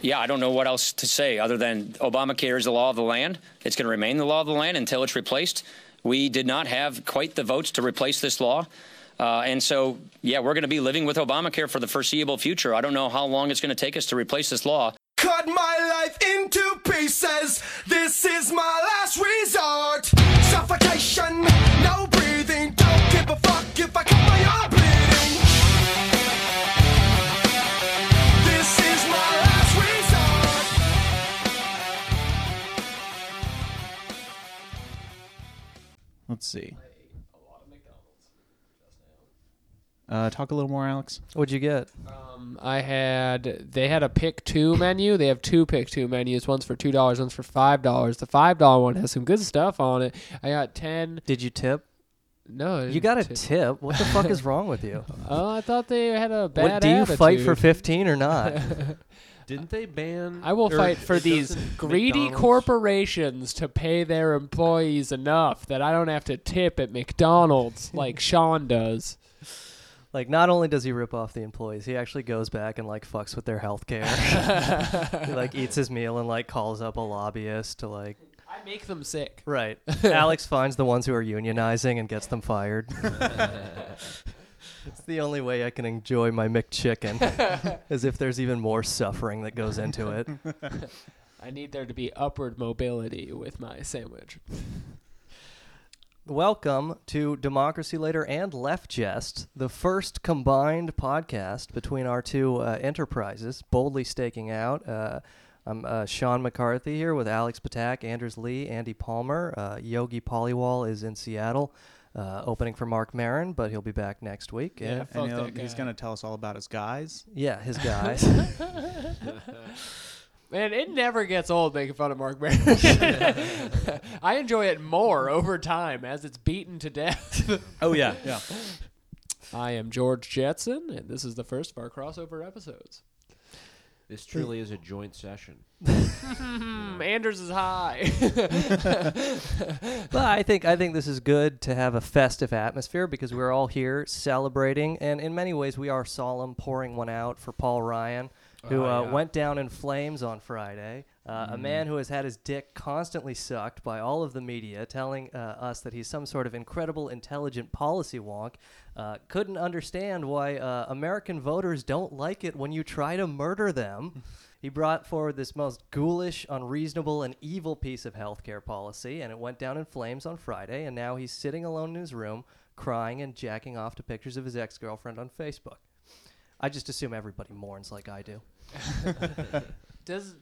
yeah, I don't know what else to say other than Obamacare is the law of the land. It's going to remain the law of the land until it's replaced. We did not have quite the votes to replace this law. Uh, and so, yeah, we're going to be living with Obamacare for the foreseeable future. I don't know how long it's going to take us to replace this law. Cut my life into pieces. This is my last resort. Suffocation, Let's see. Uh, talk a little more, Alex. What'd you get? Um, I had they had a pick two menu. They have two pick two menus. One's for two dollars. One's for five dollars. The five dollar one has some good stuff on it. I got ten. Did you tip? No, I You didn't got a tip. tip. What the fuck is wrong with you? Oh, I thought they had a bad. What, do you fight for attitude. 15 or not? Didn't they ban? I will or fight for these greedy McDonald's- corporations to pay their employees enough that I don't have to tip at McDonald's like Sean does. like, not only does he rip off the employees, he actually goes back and, like, fucks with their health care. he, like, eats his meal and, like, calls up a lobbyist to, like, I make them sick. right. Alex finds the ones who are unionizing and gets them fired. It's the only way I can enjoy my McChicken, as if there's even more suffering that goes into it. I need there to be upward mobility with my sandwich. Welcome to Democracy Later and Left Jest, the first combined podcast between our two uh, enterprises, boldly staking out. Uh, I'm uh, Sean McCarthy here with Alex Patak, Anders Lee, Andy Palmer. Uh, Yogi Polywall is in Seattle, uh, opening for Mark Maron, but he'll be back next week. Yeah, fuck and he'll- that he's going to tell us all about his guys. yeah, his guys. Man, it never gets old making fun of Mark Maron. I enjoy it more over time as it's beaten to death. Oh, yeah. Yeah. I am George Jetson, and this is the first of our crossover episodes. This truly is a joint session. Hmm, Anders is high. but I think I think this is good to have a festive atmosphere because we're all here celebrating, and in many ways we are solemn, pouring one out for Paul Ryan, who Oh, uh, yeah. went down in flames on Friday. Uh, A man who has had his dick constantly sucked by all of the media, telling uh, us that he's some sort of incredible, intelligent policy wonk, uh, couldn't understand why uh, American voters don't like it when you try to murder them. He brought forward this most ghoulish, unreasonable, and evil piece of healthcare policy, and it went down in flames on Friday. And now he's sitting alone in his room, crying and jacking off to pictures of his ex girlfriend on Facebook. I just assume everybody mourns like I do. Does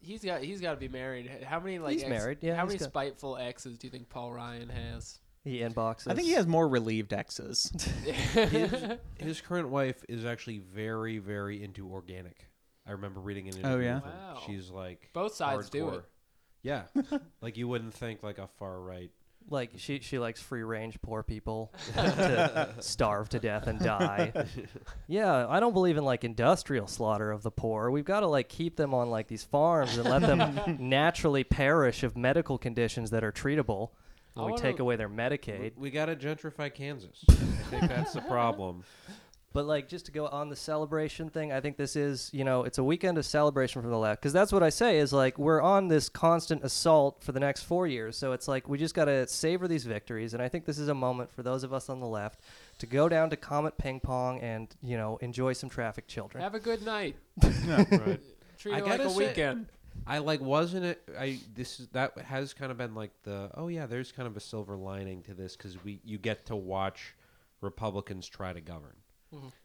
he's got he's got to be married? How many like He's ex- married, yeah, How many got- spiteful exes do you think Paul Ryan has? He inboxes. I think he has more relieved exes. his, his current wife is actually very, very into organic. I remember reading an oh, interview. Oh, yeah? with him. Wow. She's like Both sides do hardcore. it. Yeah, like you wouldn't think like a far right. like she she likes free range poor people to starve to death and die. Yeah, I don't believe in like industrial slaughter of the poor. We've got to like keep them on like these farms and let them naturally perish of medical conditions that are treatable. I we wanna- take away their Medicaid. We got to gentrify Kansas. I think that's the problem. But like just to go on the celebration thing, I think this is, you know, it's a weekend of celebration from the left because that's what I say is like we're on this constant assault for the next 4 years. So it's like we just got to savor these victories and I think this is a moment for those of us on the left to go down to Comet Ping Pong and, you know, enjoy some traffic children. Have a good night. Right. Treat I it like gotta a say- weekend. I like wasn't it I this is that has kind of been like the oh yeah there's kind of a silver lining to this cuz we you get to watch Republicans try to govern.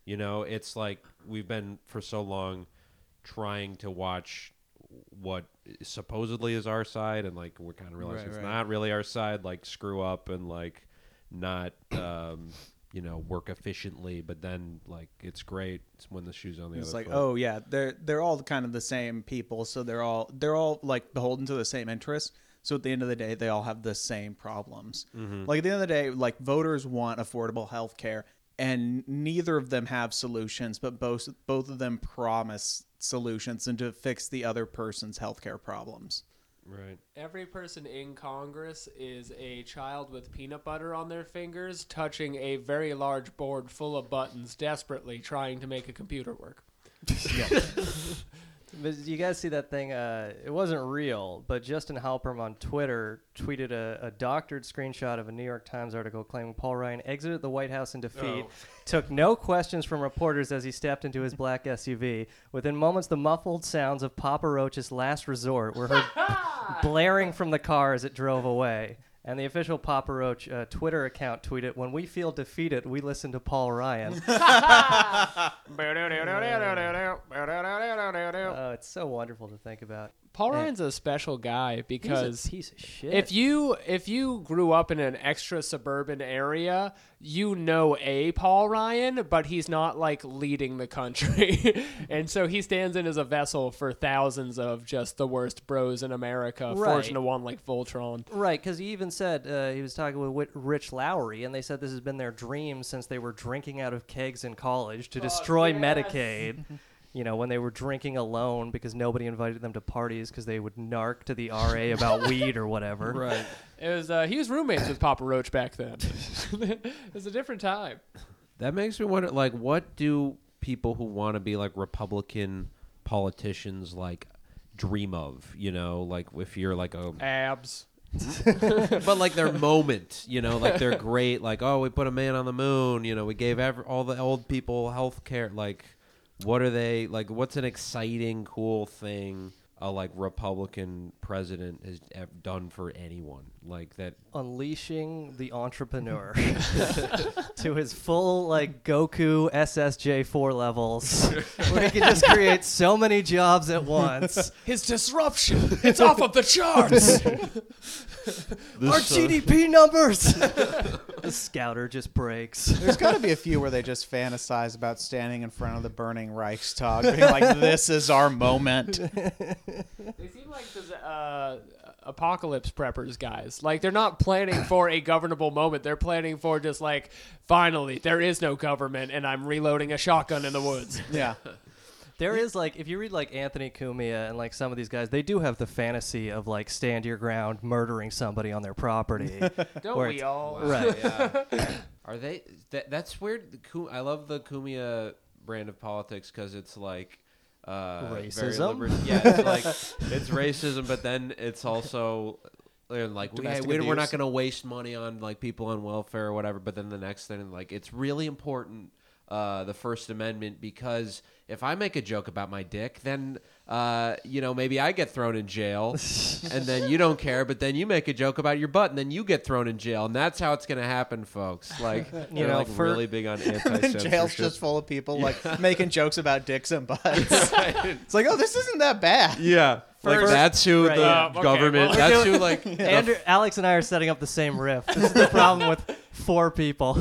You know, it's like we've been for so long trying to watch what supposedly is our side and like we're kind of realizing Right, it's right. not really our side like screw up and like not um you know work efficiently but then like it's great when the shoes on the other side. It's other like, foot. oh yeah, they're they're all kind of the same people, so they're all they're all like beholden to the same interests. So at the end of the day, they all have the same problems. Mm-hmm. Like at the end of the day, like voters want affordable health care, and neither of them have solutions, but both both of them promise solutions and to fix the other person's healthcare problems. Right Every person in Congress is a child with peanut butter on their fingers, touching a very large board full of buttons, desperately trying to make a computer work. But you guys see that thing? Uh, it wasn't real, but Justin Halpern on Twitter tweeted a, a doctored screenshot of a New York Times article claiming Paul Ryan exited the White House in defeat, took no questions from reporters as he stepped into his black SUV. Within moments, the muffled sounds of Papa Roach's last resort were heard blaring from the car as it drove away. And the official Papa Roach uh, Twitter account tweeted, "When we feel defeated, we listen to Paul Ryan." Oh, it's so wonderful to think about. Paul Ryan's a special guy because He's a piece of shit. if you if you grew up in an extra suburban area, you know a Paul Ryan, but he's not like leading the country, and so he stands in as a vessel for thousands of just the worst bros in America, Right. forging to one like Voltron. Right, because he even said uh, he was talking with Rich Lowry, and they said this has been their dream since they were drinking out of kegs in college to destroy Medicaid. You know, when they were drinking alone because nobody invited them to parties because they would narc to the RA about weed or whatever. Right. It was uh, he was roommates with Papa Roach back then. it was a different time. That makes me wonder, like, what do people who want to be like Republican politicians like dream of? You know, like if you're like a, Abs. but like their moment, you know, like they're great. Like, oh, we put a man on the moon. You know, we gave ever, all the old people health care. Like, what are they like? What's an exciting, cool thing? A like Republican president has ev- done for anyone like that. Unleashing the entrepreneur to his full, like, Goku SSJ 4 levels, where he can just create so many jobs at once. His disruption. It's off of the charts. Our uh, GDP numbers! the scouter just breaks. There's got to be a few where they just fantasize about standing in front of the burning Reichstag, being like, "This is our moment." They seem like the uh, apocalypse preppers guys. Like they're not planning for a governable moment. They're planning for just like, finally, there is no government, and I'm reloading a shotgun in the woods. Yeah, There is like if you read like Anthony Cumia and like some of these guys, they do have the fantasy of like stand your ground, murdering somebody on their property. Don't Where we it's- all? right. Are they? That, that's weird. The Ku- I love the Cumia brand of politics because it's like uh, very Racism? yeah, it's like it's racism, but then it's also like we, Domestic we, we're not abuse. going to waste money on like people on welfare or whatever. But then the next thing, like it's really important. Uh, the First Amendment because if I make a joke about my dick, then uh, you know maybe I get thrown in jail, and then you don't care, but then you make a joke about your butt, and then you get thrown in jail, and that's how it's gonna happen, folks. Like you know, know, like for- really big on anti-censorship. jail's just full of people like making jokes about dicks and butts. It's like, oh, this isn't that bad. yeah, like that's who right, the yeah. okay, government. well, that's who like Andrew, Alex and I are setting up the same riff. This is the problem with four people.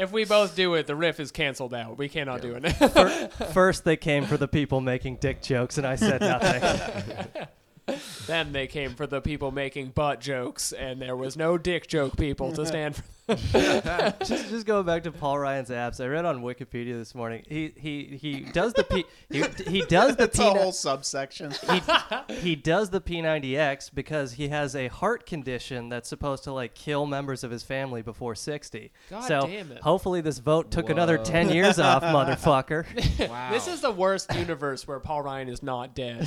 If we both do it, the riff is canceled out. We cannot do it now. First, they came for the people making dick jokes, and I said nothing. then they came for the people making butt jokes, and there was no dick joke people to stand for. Just, just going back to Paul Ryan's abs, I read on Wikipedia this morning. He he he does the P he, he does the It's P a whole subsection. he, he does the P90X because he has a heart condition that's supposed to like kill members of his family before 60. God so damn it. hopefully this vote took another 10 years off, motherfucker. wow. This is the worst universe where Paul Ryan is not dead.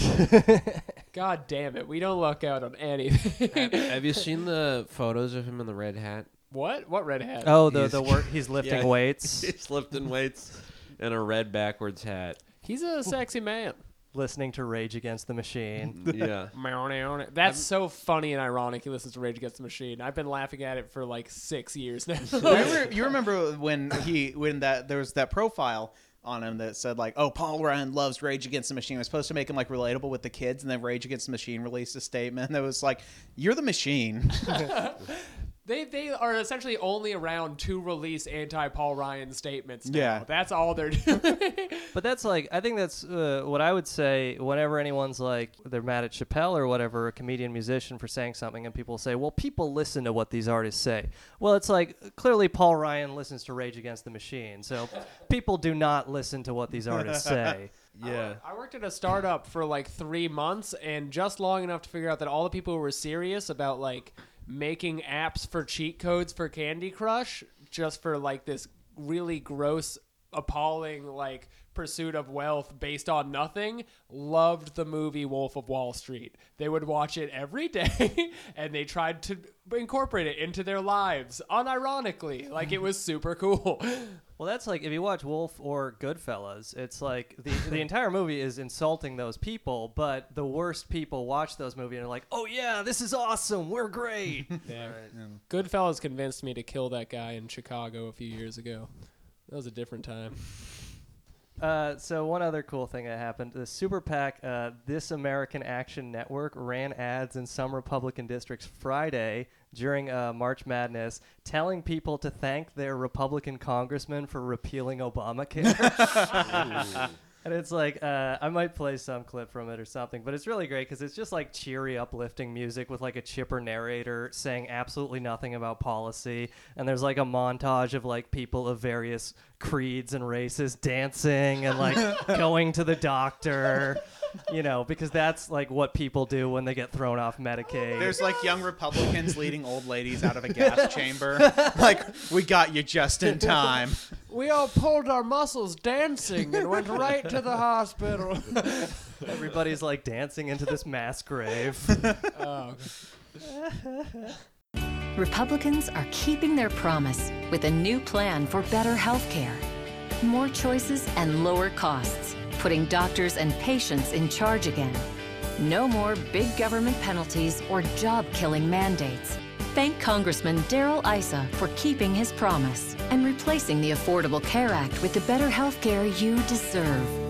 God damn it. We don't luck out on anything. Have you seen the photos of him in the red hat? What? What red hat? Oh, the He's- the work he's lifting Yeah. weights, He's lifting weights in a red backwards hat. He's a sexy man. listening to Rage Against the Machine. Yeah. That's so funny and ironic. He listens to Rage Against the Machine. I've been laughing at it for like six years now. Remember, you remember when he when that there was that profile on him that said like, "Oh, Paul Ryan loves Rage Against the Machine." It was supposed to make him like relatable with the kids, and then Rage Against the Machine released a statement that was like, "You're the machine." They they are essentially only around to release anti Paul Ryan statements. Now. Yeah. that's all they're doing. But that's like I think that's uh, what I would say whenever anyone's like they're mad at Chappelle or whatever, a comedian musician for saying something, and people say, "Well, people listen to what these artists say." Well, it's like clearly Paul Ryan listens to Rage Against the Machine, so people do not listen to what these artists say. Yeah. I worked at a startup for like three months and just long enough to figure out that all the people who were serious about like making apps for cheat codes for Candy Crush just for like this really gross, appalling like pursuit of wealth based on nothing loved the movie Wolf of Wall Street. They would watch it every day and they tried to incorporate it into their lives unironically. Like it was super cool. Well, that's like if you watch Wolf or Goodfellas, it's like the the entire movie is insulting those people, but the worst people watch those movies and are like, "Oh yeah, this is awesome. We're great." Yeah. Goodfellas convinced me to kill that guy in Chicago a few years ago. That was a different time. Uh, so one other cool thing that happened: the Super PAC, uh, This American Action Network, ran ads in some Republican districts Friday during uh, March Madness, telling people to thank their Republican congressman for repealing Obamacare. And it's like uh, I might play some clip from it or something, but it's really great because it's just like cheery, uplifting music with like a chipper narrator saying absolutely nothing about policy, and there's like a montage of like people of various creeds and races dancing and like going to the doctor, you know, because that's like what people do when they get thrown off Medicaid. There's like young Republicans leading old ladies out of a gas chamber. Like, we got you just in time. We all pulled our muscles dancing and went right to the hospital. Everybody's like dancing into this mass grave. Oh, Republicans are keeping their promise with a new plan for better health care. More choices and lower costs, putting doctors and patients in charge again. No more big government penalties or job killing mandates. Thank Congressman Darrell Issa for keeping his promise and replacing the Affordable Care Act with the better health care you deserve.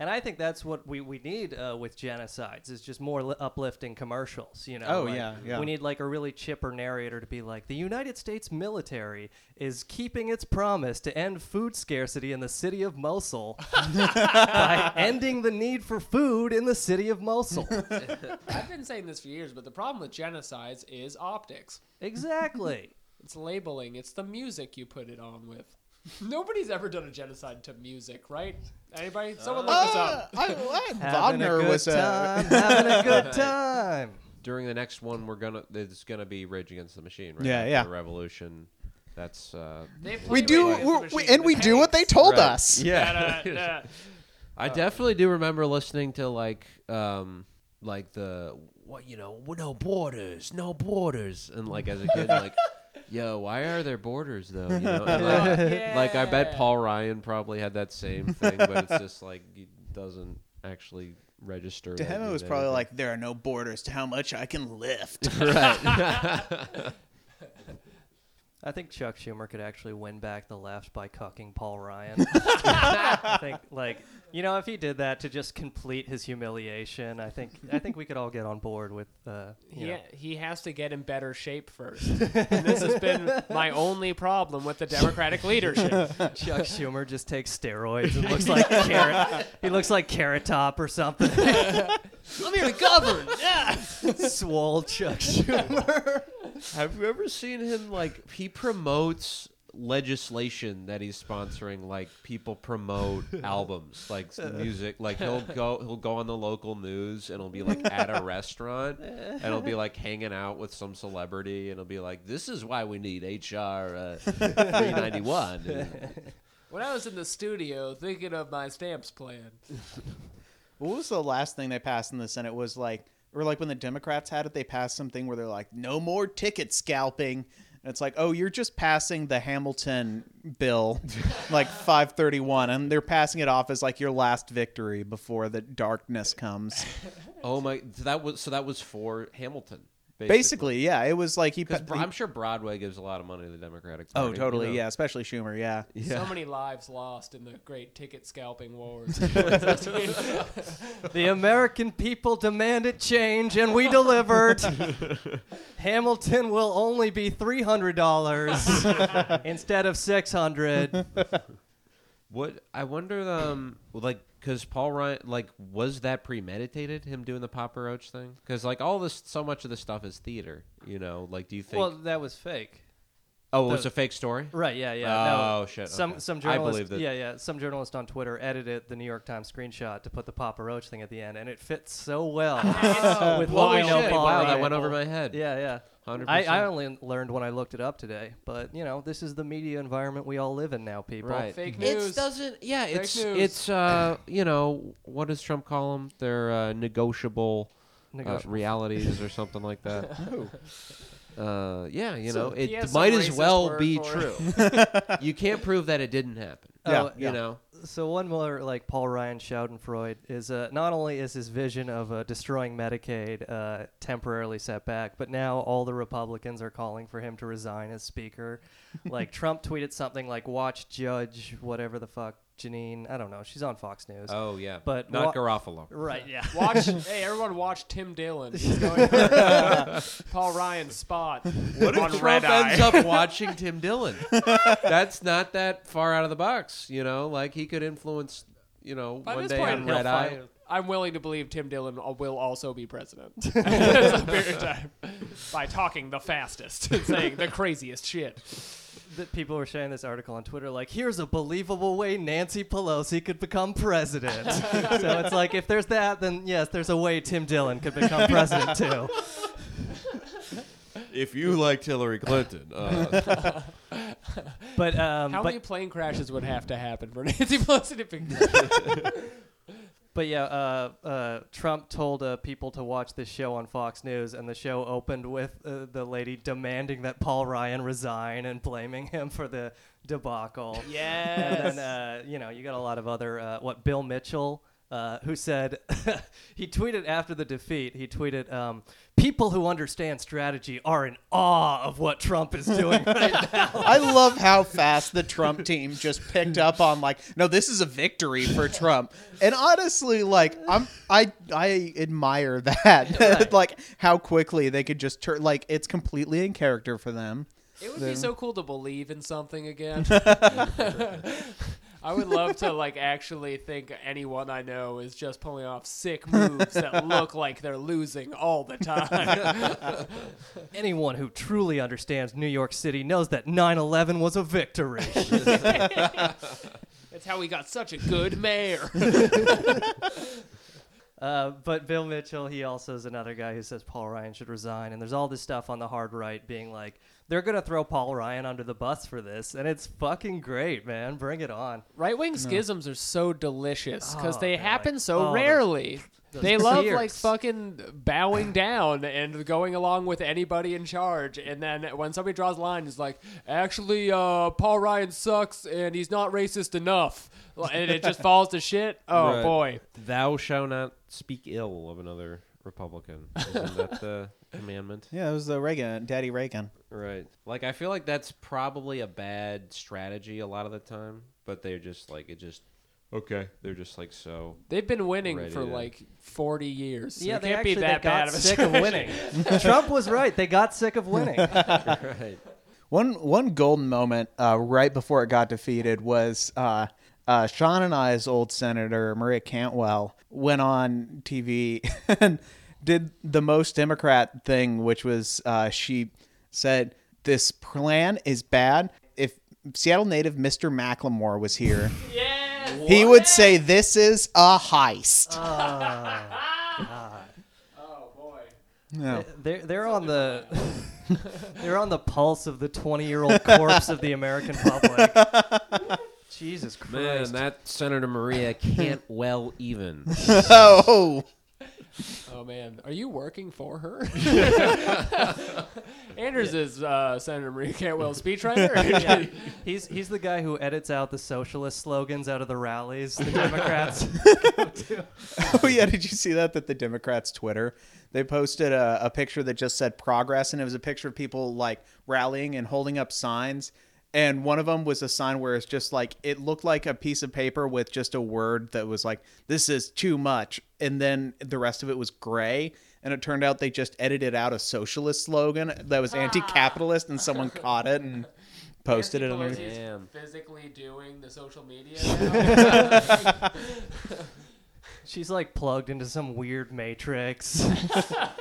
And I think that's what we, we need uh, with genocides is just more li- uplifting commercials. You know, Oh, like, yeah, yeah. We need like a really chipper narrator to be like, the United States military is keeping its promise to end food scarcity in the city of Mosul by ending the need for food in the city of Mosul. I've been saying this for years, but the problem with genocides is optics. exactly. It's labeling. It's the music you put it on with. Nobody's ever done a genocide to music, right? Anybody? Someone look this up. I, I, Wagner a good was a. having a good time. During the next one, we're gonna it's gonna be Rage Against the Machine, right? Yeah, After yeah. The Revolution. That's uh, They We play do, Rage Against the we're, we, Machine and we with do what they told Right. us. yeah. I definitely do remember listening to like um like the what you know no borders no borders and like as a kid like yo why are there borders though you know and, like, like I bet Paul Ryan probably had that same thing but it's just like he doesn't actually register To him, it was probably anything. like, there are no borders to how much I can lift. right. I think Chuck Schumer could actually win back the left by cucking Paul Ryan. I think, like, you know, if he did that to just complete his humiliation, I think, I think we could all get on board with, uh, you He, know. he has to get in better shape first. and this has been my only problem with the Democratic leadership. Chuck Schumer just takes steroids and looks like carrot. He looks like Carrot Top or something. I'm here to govern. Yeah. Swole Chuck Schumer. Have you ever seen him like he promotes legislation that he's sponsoring like people promote albums like music like he'll go he'll go on the local news and he'll be like at a restaurant and he'll be like hanging out with some celebrity and he'll be like this is why we need HR uh, 391 And When I was in the studio thinking of my stamps plan, What was the last thing they passed in the Senate? Was like, or like when the Democrats had it, they passed something where they're like, no more ticket scalping. And it's like, oh, you're just passing the Hamilton bill, like 531, and they're passing it off as like your last victory before the darkness comes. oh my that was so that was for Hamilton Basically, yeah, it was like he. because pa- he- I'm sure Broadway gives a lot of money to the Democratic oh, Party. you totally, know. yeah, especially Schumer, yeah. so many lives lost in the great ticket scalping wars. The American people demanded change, and we delivered. Hamilton will only be three hundred dollars instead of six hundred. What I wonder, um, like, because Paul Ryan, like, was that premeditated? Him doing the Papa Roach thing? Because like all this, so much of this stuff is theater. You know, like, do you think? Well, that was fake. Oh, it was a fake story. Right. Yeah. Yeah. Oh, no, shit, Some okay. some I journalist. believed it. Yeah. Yeah. Some journalist on Twitter edited the New York Times screenshot to put the Papa Roach thing at the end, and it fits so well with what we Holy know. shit, Paul wow, that went over my head. Yeah. Yeah. 100%. I, I only learned when I looked it up today, but you know, this is the media environment we all live in now, people. Right. Fake It news. doesn't. Yeah, it's news. it's uh you know what does Trump call them? They're uh, negotiable, Negotiable. Uh, realities or something like that. Uh, yeah, you know, it has might some as racist well word be for true. you can't prove that it didn't happen. Yeah, Oh, You know, So one more like Paul Ryan Schadenfreude is uh, not only is his vision of uh, destroying Medicaid uh, temporarily set back, but now all the Republicans are calling for him to resign as Speaker. like Trump tweeted something like "Watch Judge whatever the fuck Janine." I don't know. She's on Fox News. oh yeah, But not wa- Garofalo. Right. Yeah. Watch, hey everyone, watch Tim Dillon. He's going for uh, Paul Ryan's spot What on if Red Trump Eye. ends up watching Tim Dillon? That's not that far out of the box, you know. Like he could influence, you know, By one this day point, on Red Eye. find- I'm willing to believe Tim Dillon will also be president at some period of time by talking the fastest and saying the craziest shit. That people were sharing this article on Twitter, like, here's a believable way Nancy Pelosi could become president. so it's like, if there's that, then yes, there's a way Tim Dillon could become president too. If you liked Hillary Clinton, uh, But um, How but, many plane crashes would have to happen for Nancy Pelosi to be? but yeah, uh, uh, Trump told uh, people to watch this show on Fox News, and the show opened with uh, the lady demanding that Paul Ryan resign and blaming him for the debacle. Yes. And then, uh, you know, you got a lot of other, uh, what, Bill Mitchell, uh, who said, he tweeted after the defeat, he tweeted, um, people who understand strategy are in awe of what Trump is doing right now. I love how fast the Trump team just picked up on like, no, this is a victory for Trump. And honestly, like I'm I I admire that. like how quickly they could just turn like it's completely in character for them. It would be so cool to believe in something again. I would love to like actually think anyone I know is just pulling off sick moves that look like they're losing all the time. Anyone who truly understands New York City knows that 9 11 was a victory. It's how we got such a good mayor. Uh, but Bill Mitchell, he also is another guy who says Paul Ryan should resign. And there's all this stuff on the hard right being like, they're going to throw Paul Ryan under the bus for this. And it's fucking great, man. Bring it on. Right wing schisms are so delicious because Oh, they they're happen like- so oh, those- rarely. those They love tears. like fucking bowing down and going along with anybody in charge, and then when somebody draws a line, it's like, actually, uh, Paul Ryan sucks and he's not racist enough, and it just falls to shit. Oh Right. boy, thou shalt not speak ill of another Republican. Isn't that the commandment? Yeah, it was the Reagan, Daddy Reagan. Right. Like I feel like that's probably a bad strategy a lot of the time, but they're just like it just okay. They're just like so. they've been winning Ready for to- like forty years. So yeah, it they can't actually be that they got bad of a sick of winning. Trump was right. They got sick of winning. Right. One one golden moment uh, right before it got defeated was uh, uh, Sean and I's old senator Maria Cantwell went on TV and did the most Democrat thing, which was uh, she said this plan is bad. If Seattle native Mr. Macklemore was here, he would say this is a heist. Oh boy. No. they're they're on the they're on the pulse of the 20 year old corpse of the American public. Jesus Christ. Man, that Senator Maria can't well even. Oh, Oh man, are you working for her? Anders is uh, Senator Marie Cantwell's speechwriter. yeah, he's he's the guy who edits out the socialist slogans out of the rallies. The Democrats. oh yeah, did you see that? That the Democrats' Twitter they posted a, a picture that just said progress, and it was a picture of people like rallying and holding up signs. And one of them was a sign where it's just like it looked like a piece of paper with just a word that was like "this is too much," and then the rest of it was gray. And it turned out they just edited out a socialist slogan that was anti-capitalist, and someone ah. caught it and posted it Nancy underneath. Pelosi Damn. physically doing the social media now. She's like plugged into some weird matrix.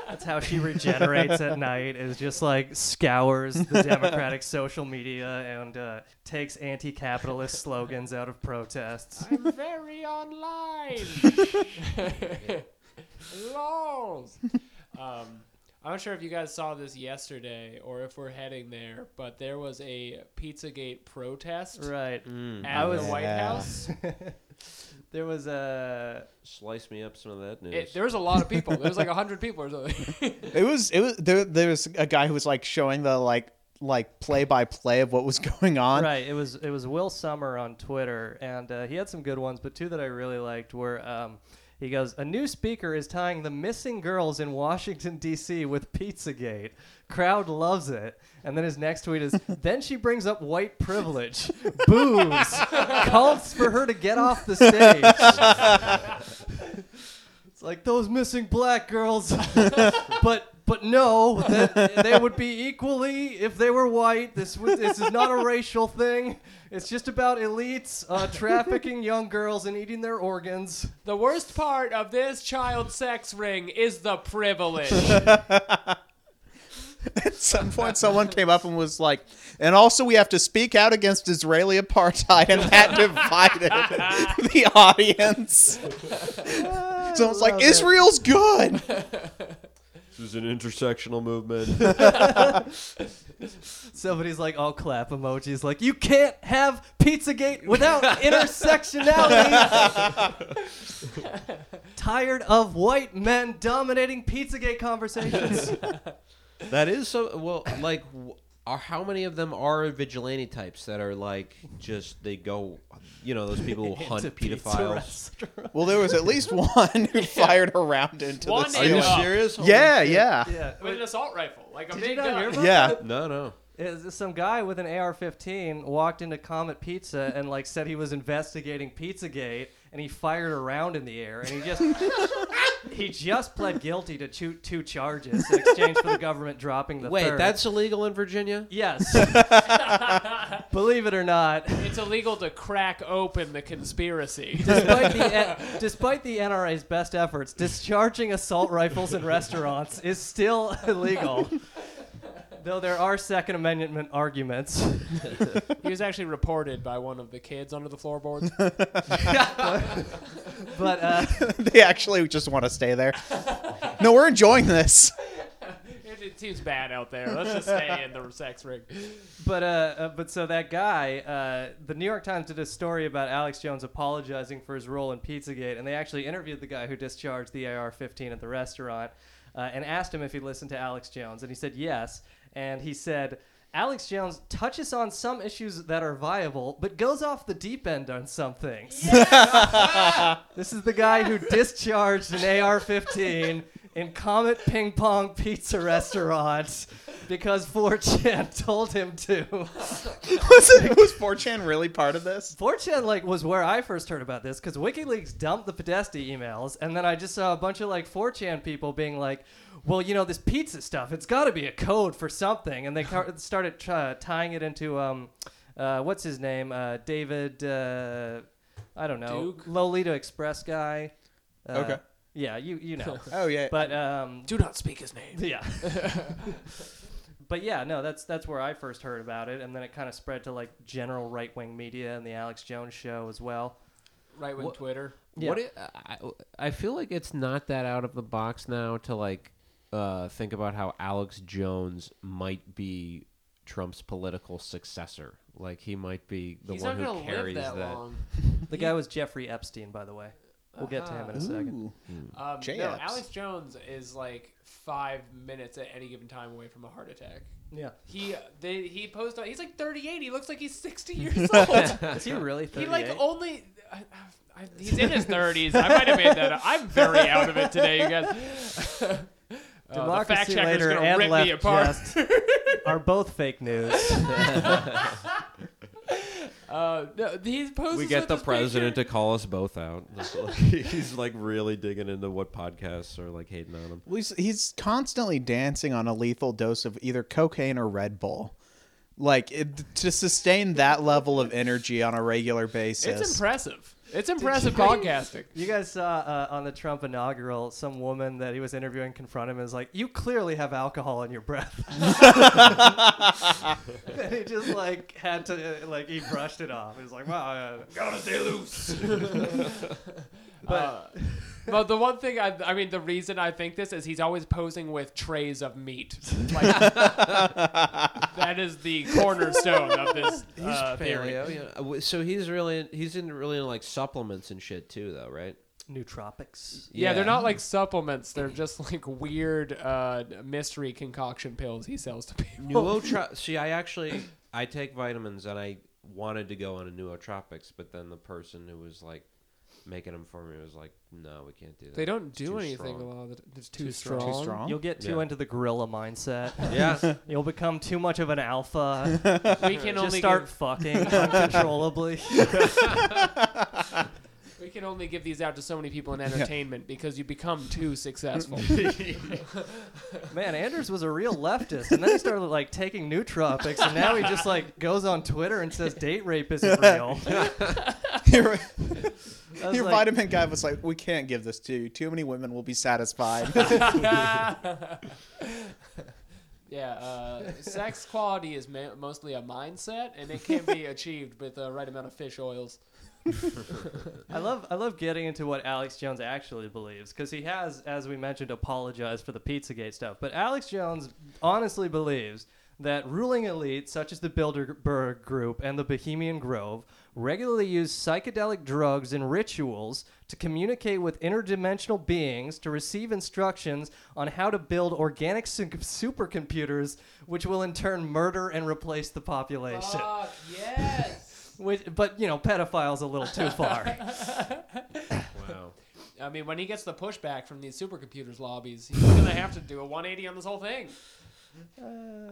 That's how she regenerates at night. Is just like scours the Democratic social media and uh, takes anti-capitalist slogans out of protests. I'm very online. Lols. Um, I'm not sure if you guys saw this yesterday or if we're heading there, but there was a Pizzagate protest Right. at was- the White Yeah. House. There was a Slice me up some of that news. It, there was a lot of people. There was like hundred people or something. It was it was there. There was a guy who was like showing the like like play by play of what was going on. Right. It was it was Will Sommer on Twitter, and uh, he had some good ones, but two that I really liked were. Um, he goes, a new speaker is tying the missing girls in Washington D.C. with Pizzagate. Crowd loves it. And then his next tweet is, then she brings up white privilege, booze, calls for her to get off the stage. it's like those missing black girls, but but no, that they would be equally if they were white. This was, this is not a racial thing. It's just about elites uh, trafficking young girls and eating their organs. the worst part of this child sex ring is the privilege. At some point, someone came up and was like, and also we have to speak out against Israeli apartheid, and that divided the audience. So it's like love it. Israel's good. This is an intersectional movement. Somebody's like, all clap emojis, like, you can't have Pizzagate without intersectionality. Tired of white men dominating Pizzagate conversations. that is so. Well, like, w- are how many of them are vigilante types that are like just they go, you know, those people who hunt pedophiles. Well, there was at least one who fired a round into One the Are you Yeah. serious? Holy Yeah, shit. yeah, Yeah. With an assault rifle, like a Did big gun. yeah. No, no. Is some guy with an AR-15 walked into Comet Pizza and like said he was investigating Pizzagate, and he fired a round in the air, and he just he just pled guilty to two, two charges in exchange for the government dropping the Wait, third. that's illegal in Virginia. yes. Believe it or not, It's illegal to crack open the conspiracy. despite the despite the NRA's best efforts, discharging assault rifles in restaurants is still illegal. Though there are Second Amendment arguments. he was actually reported by one of the kids under the floorboards. But uh, they actually just want to stay there. No, we're enjoying this. it, it seems bad out there. Let's just stay in the sex ring. But uh, uh, but so that guy, uh, the New York Times did a story about Alex Jones apologizing for his role in Pizzagate, and they actually interviewed the guy who discharged the AR-15 at the restaurant, uh, and asked him if he listened to Alex Jones, and he said yes, and he said. Alex Jones touches on some issues that are viable, but goes off the deep end on some things. this is the guy who discharged an AR-15 in Comet Ping Pong Pizza Restaurant because 4chan told him to. Was it was 4chan really part of this? 4chan like was where I first heard about this because WikiLeaks dumped the Podesta emails, and then I just saw a bunch of like 4chan people being like, "Well, you know this pizza stuff, it's got to be a code for something," and they car- started uh, tying it into um, uh, what's his name, uh, David, uh, I don't know, Duke? Lolita Express guy. Uh, Okay. Yeah, you you know, Oh yeah. but um, Do not speak his name. yeah. But yeah, no, that's that's where I first heard about it, and then it kind of spread to like general right wing media and the Alex Jones show as well. Right wing Twitter. Yeah. What i I, I feel like it's not that out of the box now to like uh, think about how Alex Jones might be Trump's political successor. Like he might be the He's one not who gonna live carries that, that. long. The guy was Jeffrey Epstein, by the way. We'll get to him in a second. Um, J no, Alex Jones is like five minutes at any given time away from a heart attack. Yeah. He they, he posted. He's like 38. He looks like he's 60 years old. Is he really he like only. I, I, he's in his 30s. I might have made that. up. I'm very out of it today, you guys. Uh, the Democracy fact checker's later gonna and rip left me apart. just are both fake news. Uh, no, he's posted. We get the president to call us both out. He's like really digging into what podcasts are like hating on him. Well, he's, he's constantly dancing on a lethal dose of either cocaine or Red Bull. Like it, to sustain that level of energy on a regular basis. It's impressive. It's impressive podcasting. You guys saw uh, on the Trump inaugural, some woman that he was interviewing confront him and was like, "You clearly have alcohol in your breath." and he just like had to uh, like he brushed it off. He was like, "Wow, gotta stay loose." but Well, the one thing I, I mean, the reason I think this is he's always posing with trays of meat. Like, that is the cornerstone of this uh, theory. Paleo, yeah. Uh, So he's really he's in really into like supplements and shit too, though, right? nootropics. Yeah, they're not like supplements. They're just like weird uh, mystery concoction pills he sells to people. Nuotro- See, I actually I take vitamins and I wanted to go on a nootropics, but then the person who was like making them for me was like, "No, we can't do that. They don't It's do too anything strong." a lot of the It's too, Too strong. strong. Too strong? You'll get too Yeah. into the gorilla mindset. Yeah, You'll become too much of an alpha. We can Just only start give, fucking uncontrollably. We can only give these out to so many people in entertainment because you become too successful. Man, Anders was a real leftist, and then he started like taking nootropics, and now he just like goes on Twitter and says date rape isn't real. your your like, vitamin guy was like, "We can't give this to you. Too many women will be satisfied." yeah, uh, sex quality is ma- mostly a mindset, and it can be achieved with the right amount of fish oils. I love I love getting into what Alex Jones actually believes because he has, as we mentioned, apologized for the Pizzagate stuff. But Alex Jones honestly believes that ruling elites such as the Bilderberg Group and the Bohemian Grove regularly use psychedelic drugs and rituals to communicate with interdimensional beings to receive instructions on how to build organic su- supercomputers, which will in turn murder and replace the population. yes. Which, but you know, pedophiles a little too far. wow. I mean, when he gets the pushback from these supercomputers lobbies, he's gonna have to do a 180 on this whole thing.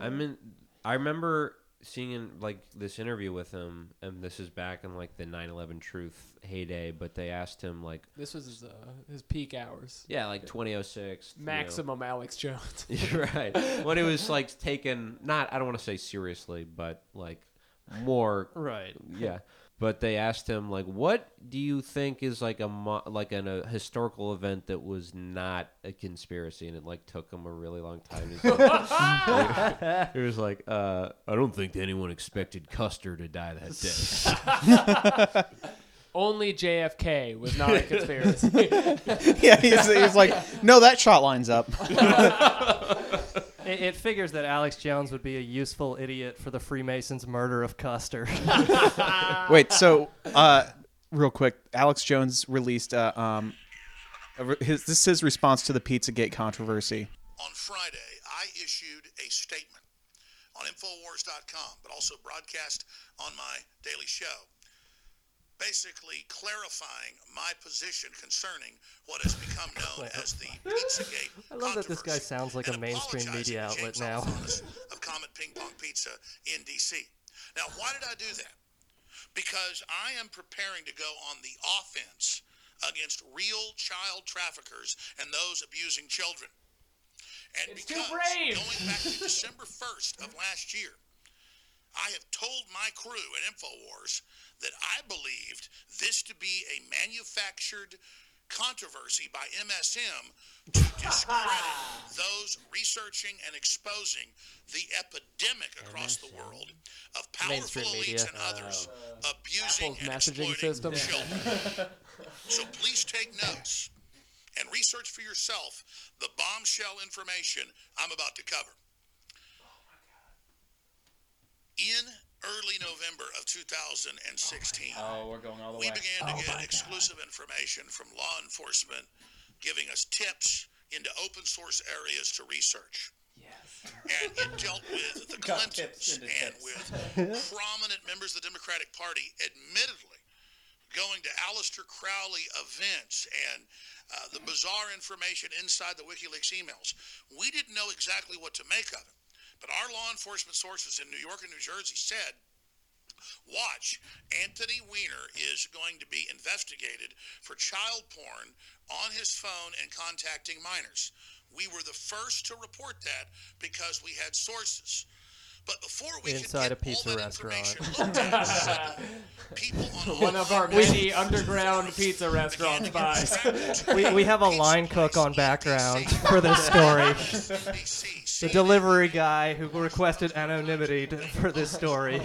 I mean, I remember seeing in, like this interview with him, and this is back in like the 9/11 Truth heyday. But they asked him like, This was his, uh, his peak hours. yeah, like 2006, you know. Maximum Alex Jones. You're right. When it was like taken, not I don't want to say seriously, but like more right. yeah. But they asked him like, "What do you think is like a mo- like an, a historical event that was not a conspiracy?" And it like took him a really long time. to say. It was like, uh, "I don't think anyone expected Custer to die that day." Only JFK was not a conspiracy. yeah, he's, he's like, "No, that shot lines up." It, it figures that Alex Jones would be a useful idiot for the Freemasons' murder of Custer. Wait, so uh, real quick, Alex Jones released uh, um, a re- his this is his response to the Pizzagate controversy. On Friday, I issued a statement on Infowars.com, but also broadcast on my daily show, basically clarifying my position concerning what has become known as the Pizzagate I love that this guy controversy, sounds like a mainstream media outlet now. Of Comet Ping Pong Pizza in D.C. Now, why did I do that? Because I am preparing to go on the offense against real child traffickers and those abusing children. And It's too brave. going back to December 1st of last year, I have told my crew at InfoWars that I believed this to be a manufactured controversy by MSM to discredit those researching and exposing the epidemic across the world of powerful elites media. and oh. others abusing Apple's and messaging system. children. so please take notes and research for yourself the bombshell information I'm about to cover. Oh In early November of 2016, Oh, we're going all the we way. began to get exclusive information from law enforcement giving us tips into open source areas to research. Yes. And it dealt with the Clintons and with prominent members of the Democratic Party, admittedly going to Aleister Crowley events and uh, the bizarre information inside the WikiLeaks emails. We didn't know exactly what to make of it. But our law enforcement sources in New York and New Jersey said Watch, Anthony Weiner is going to be investigated for child porn on his phone and contacting minors. We were the first to report that because we had sources. But before we Inside could a pizza all that restaurant. at, people on One of our many underground pizza restaurants by. We, we have a line cook on background for this story. The delivery guy who requested anonymity to, for this story.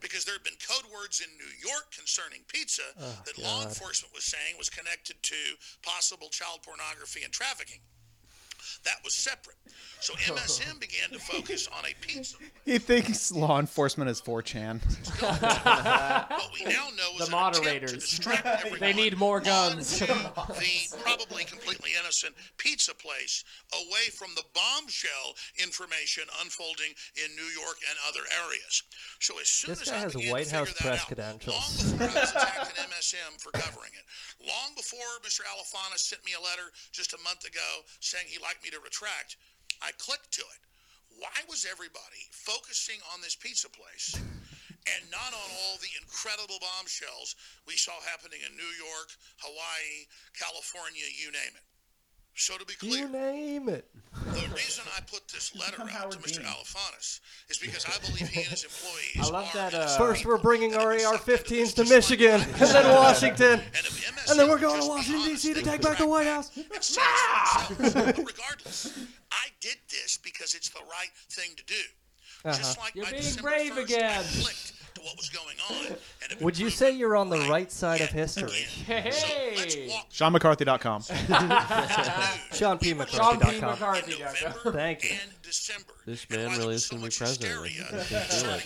Because there have been code words in New York concerning pizza oh, that law enforcement was saying was connected to possible child pornography and trafficking. That was separate. So MSM began to focus on a pizza. He thinks law enforcement is 4chan. What we now know The is an attempt to moderators. They need more guns. the probably completely innocent pizza place away from the bombshell information unfolding in New York and other areas. So as soon This as guy I has began White House press out, credentials. long before I was attacking MSM for covering it, long before Mr. Alefantis sent me a letter just a month ago saying he liked me to retract, I clicked to it. Why was everybody focusing on this pizza place and not on all the incredible bombshells we saw happening in New York, Hawaii, California, you name it? So to be clear, You name it. the reason I put this letter out to Mr. Alefantis is because I believe he and his employees I love are that, uh, First, we're bringing our AR-15s to Michigan, I and then Washington, And, if MSM and then we're going to Washington D.C. to take back the White House. and say it for themselves. But regardless, I did this because it's the right thing to do. Uh-huh. Just like You're being December brave 1st, again. To what was going on. and Would you say you're on the right right side of history? again. So Hey! SeanMcCarthy.com. Sean P. McCarthy.com. Thank you. December. This man really is so gonna be much president. I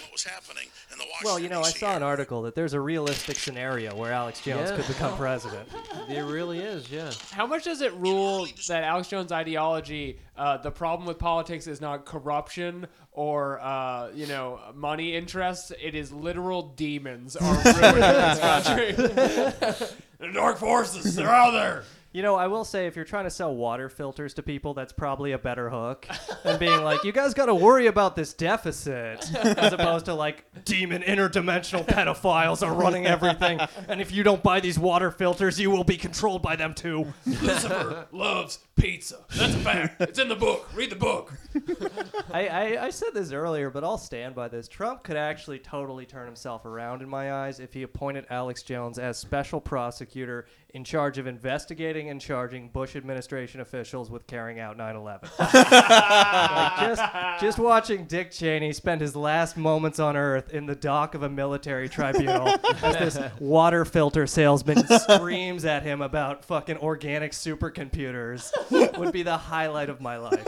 hysteria think he can do concerning it. what was happening in the Well, you know, I saw an article that there's a realistic scenario where Alex Jones Yeah. could become president. It really is, yeah. How much does it rule that Alex Jones' ideology, uh, the problem with politics is not corruption or, uh, you know, money interests? It is literal demons are ruining this country. the dark forces, they're out there. You know, I will say if you're trying to sell water filters to people, that's probably a better hook than being like, you guys got to worry about this deficit, as opposed to like, demon interdimensional pedophiles are running everything, and if you don't buy these water filters, you will be controlled by them too. Lucifer loves pizza. That's a fact. It's in the book. Read the book. I, I, I said this earlier, but I'll stand by this. Trump could actually totally turn himself around in my eyes if he appointed Alex Jones as special prosecutor in charge of investigating and charging Bush administration officials with carrying out 9/11. like just just watching Dick Cheney spend his last moments on Earth in the dock of a military tribunal as this water filter salesman screams at him about fucking organic supercomputers would be the highlight of my life.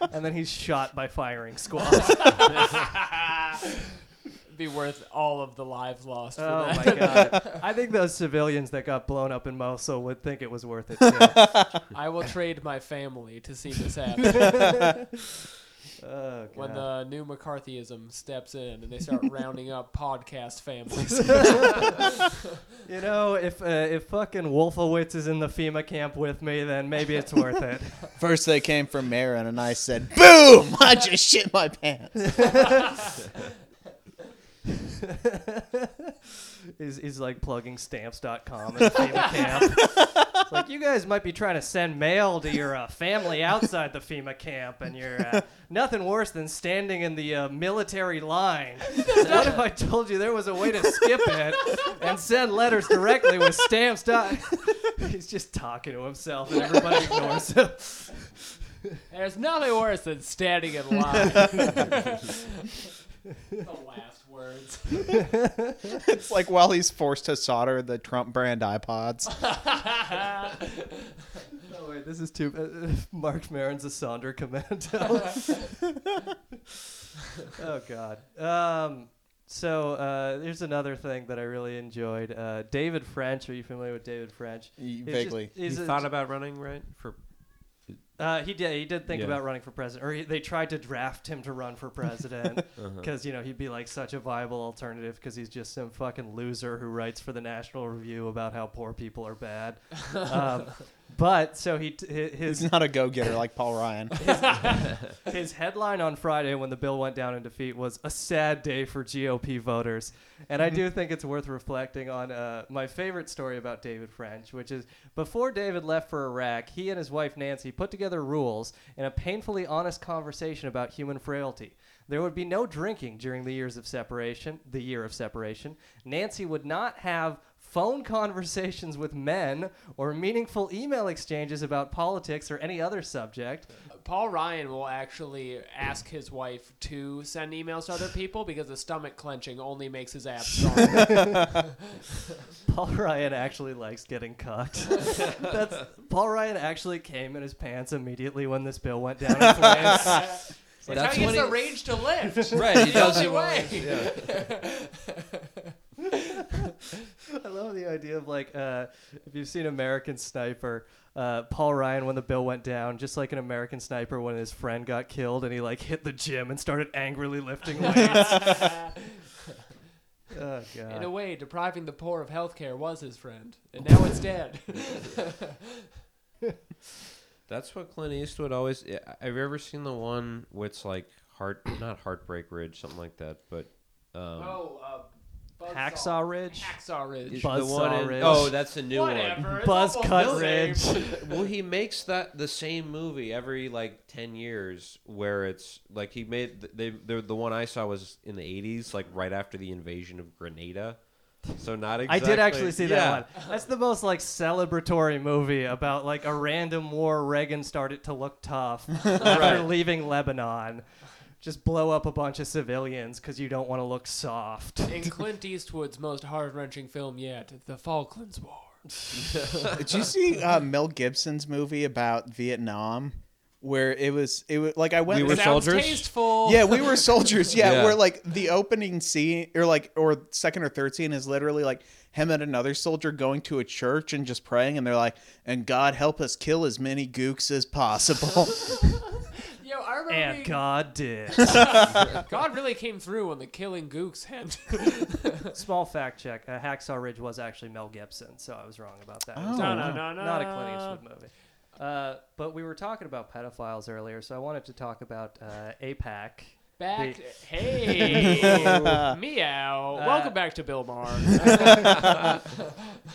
And then he's shot by firing squad. Be worth all of the lives lost for Oh that. my god! I think those civilians that got blown up in Mosul would think it was worth it. Too. I will trade my family to see this happen. Oh, when the new McCarthyism steps in and they start rounding up podcast families. You know, if uh, if fucking Wolfowitz is in the FEMA camp with me, then maybe it's worth it. First they came from Maron, and I said, "Boom! I just shit my pants." He's, he's like plugging stamps.com in the FEMA camp. It's like, you guys might be trying to send mail to your uh, family outside the FEMA camp, and you're uh, nothing worse than standing in the uh, military line. what if I told you there was a way to skip it and send letters directly with stamps? Dot- He's just talking to himself, and everybody ignores him. There's nothing worse than standing in line. the last words. it's like while he's forced to solder the Trump brand iPods. Oh, wait, this is too. Uh, Mark Maron's a Sonderkommando. oh God. Um. So uh, here's another thing that I really enjoyed. Uh, David French. Are you familiar with David French? He's just- Vaguely. You he's a- thought about running, right? For Uh, he did. He did think Yeah. about running for president, or he, they tried to draft him to run for president Uh-huh. because you know he'd be like such a viable alternative because he's just some fucking loser who writes for the National Review about how poor people are bad. um, but so he t- his He's not a go-getter like Paul Ryan. his headline on Friday when the bill went down in defeat was a sad day for GOP voters. And I do think it's worth reflecting on uh, my favorite story about David French, which is before David left for Iraq, he and his wife Nancy put together rules in a painfully honest conversation about human frailty. There would be no drinking during the years of separation, the year of separation. Nancy would not have phone conversations with men or meaningful email exchanges about politics or any other subject. Paul Ryan will actually ask his wife to send emails to other people because the stomach clenching only makes his abs stronger. Paul Ryan actually likes getting cucked. That's Paul Ryan actually came in his pants immediately when this bill went down in. That's, That's how he when gets the rage to lift. Right, he does only it way. yeah. I love the idea of like uh, if you've seen American Sniper, uh, Paul Ryan when the bill went down, just like an American Sniper when his friend got killed and he like hit the gym and started angrily lifting weights. oh god. In a way, depriving the poor of health care was his friend, and now it's dead. That's what Clint Eastwood always. yeah, Have you ever seen the one where it's like heart, not Heartbreak Ridge, something like that, but um, oh, uh, Buzzsaw- Hacksaw Ridge? Hacksaw Ridge. the Buzzsaw one in- Ridge. Oh, that's a new Whatever. one. it's Buzz Cut Ridge. well, he makes that the same movie every like ten years, where it's like he made they the the one I saw was in the eighties, like right after the invasion of Grenada. So not exactly. I did actually see yeah. that one. That's the most like celebratory movie about like a random war Reagan started to look tough after Right. leaving Lebanon. Just blow up a bunch of civilians because you don't want to look soft. In Clint Eastwood's most heart wrenching film yet, The Falklands War. Did you see uh, Mel Gibson's movie about Vietnam, where it was it was like I went. We were Sounds soldiers? tasteful. yeah, we were soldiers. Yeah, Yeah. where like the opening scene or like or second or third scene is literally like him and another soldier going to a church and just praying, and they're like, "And God help us kill as many gooks as possible." Yo, I remember And being- God did. God really came through on the killing gooks hint. Small fact check: uh, Hacksaw Ridge was actually Mel Gibson, so I was wrong about that. Oh, no, no, no, no. not a Clint Eastwood movie. Uh, but we were talking about pedophiles earlier, so I wanted to talk about uh, AIPAC. Back. The- hey. Meow. Welcome back to Bill Maher.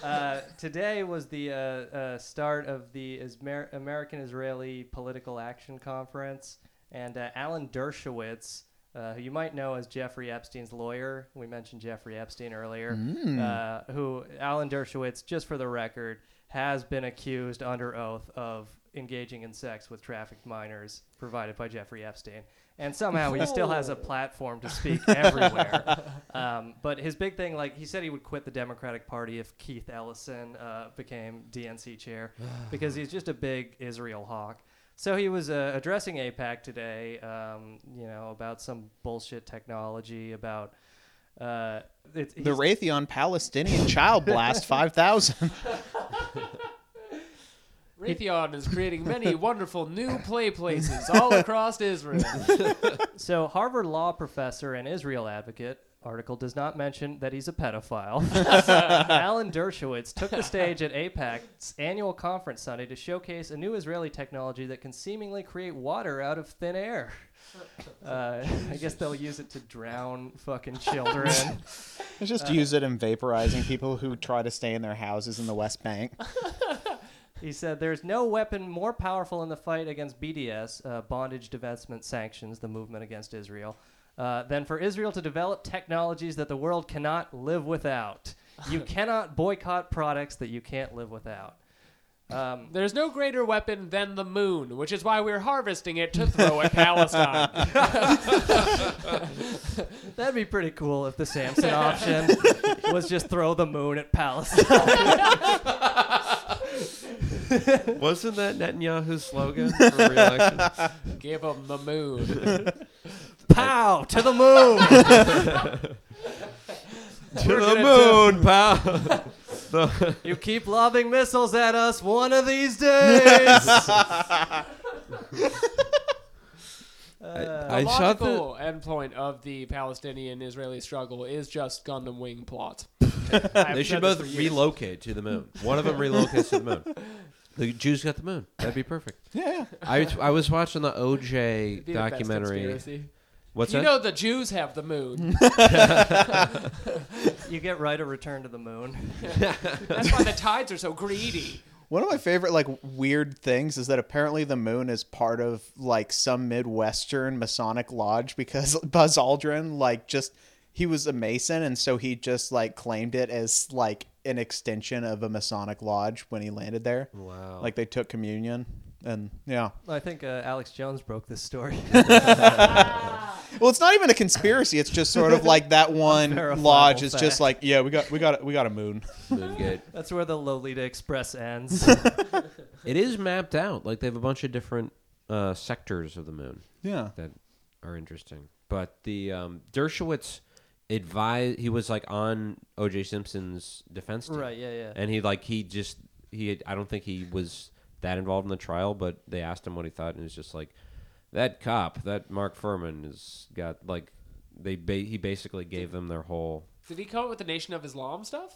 Uh, today was the uh, uh, start of the Ismer- American Israeli Political Action Conference, and uh, Alan Dershowitz, uh, who you might know as Jeffrey Epstein's lawyer, we mentioned Jeffrey Epstein earlier, uh, who Alan Dershowitz, just for the record, has been accused under oath of engaging in sex with trafficked minors provided by Jeffrey Epstein. And somehow he still has a platform to speak everywhere. Um, but his big thing, like he said, he would quit the Democratic Party if Keith Ellison uh, became DNC chair because he's just a big Israel hawk. So he was uh, addressing AIPAC today, um, you know, about some bullshit technology about. Uh, it's, the Raytheon Palestinian Child Blast 5000. Raytheon is creating many wonderful new play places all across Israel. So, Harvard law professor and Israel advocate article does not mention that he's a pedophile. Alan Dershowitz took the stage at AIPAC's annual conference Sunday to showcase a new Israeli technology that can seemingly create water out of thin air. Uh, I guess they'll use it to drown fucking children. Let's just use it in vaporizing people who try to stay in their houses in the West Bank. He said, There's no weapon more powerful in the fight against BDS, uh, bondage divestment sanctions, the movement against Israel, uh, than for Israel to develop technologies that the world cannot live without. You cannot boycott products that you can't live without. Um, There's no greater weapon than the moon, which is why we're harvesting it to throw at Palestine. that'd be pretty cool if the Samson option was just throw the moon at Palestine. Wasn't that Netanyahu's slogan for re-election? Give them the moon. Pow! To the moon! to the moon, pal. You keep lobbing missiles at us one of these days! Uh, the I shot the. logical endpoint of the Palestinian-Israeli struggle is just Gundam Wing plot. They should both relocate to the moon. One of them relocates to the moon. The Jews got the moon. That'd be perfect. Yeah. I, I was watching the OJ Be the best documentary. conspiracy. What's you that? know the Jews have the moon. you get right a return to the moon. That's why the tides are so greedy. One of my favorite like weird things is that apparently the moon is part of like some midwestern Masonic lodge because Buzz Aldrin like just he was a Mason and so he just like claimed it as like an extension of a Masonic lodge when he landed there. Wow. Like they took communion and yeah. I think uh, Alex Jones broke this story. Well, it's not even a conspiracy. It's just sort of like that one lodge is fact. just like, yeah, we got we got we got a moon. Moongate. That's where the Lolita Express ends. It is mapped out. Like they have a bunch of different uh, sectors of the moon Yeah. that are interesting. But the um, Dershowitz advised. He was like on O.J. Simpson's defense team, right? Yeah, yeah. and he like he just he. Had, I don't think he was that involved in the trial, but they asked him what he thought, and he was just like, "That cop, that Mark Fuhrman, has got like." They ba- he basically gave them their whole. Did he come up with the Nation of Islam stuff?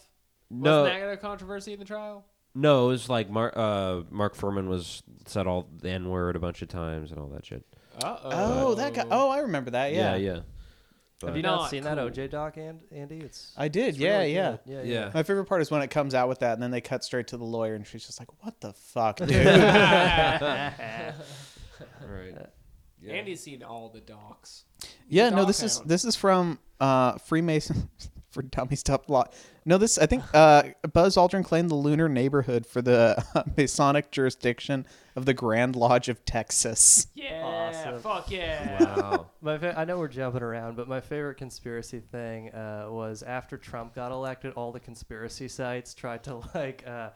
No, Wasn't that a controversy in the trial? no, it was like Mark. Uh, Mark Fuhrman was said all the N word a bunch of times and all that shit. Uh Oh, that guy. Oh, I remember that. Yeah. yeah. yeah. Have you Not not seen that. OJ doc, and Andy? It's I did. it's Yeah, really yeah. good. yeah, Yeah. My favorite part is when it comes out with that, and then they cut straight to the lawyer, and she's just like, "What the fuck, dude?" Right. Andy's seen all the docs. yeah, no, Dog this is pound. this is from uh, Freemason for Dummies Top Law. No, this I think uh, Buzz Aldrin claimed the lunar neighborhood for the Masonic jurisdiction of the Grand Lodge of Texas. Yeah, Awesome. fuck yeah. Wow. My fa- I know we're jumping around, but my favorite conspiracy thing uh, was after Trump got elected, all the conspiracy sites tried to like uh,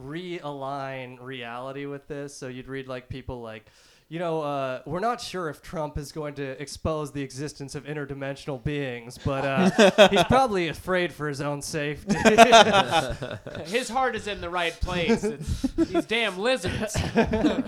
realign reality with this. So you'd read like people like. You know, uh, we're not sure if Trump is going to expose the existence of interdimensional beings, but uh, he's probably afraid for his own safety. His heart is in the right place. It's these damn lizards.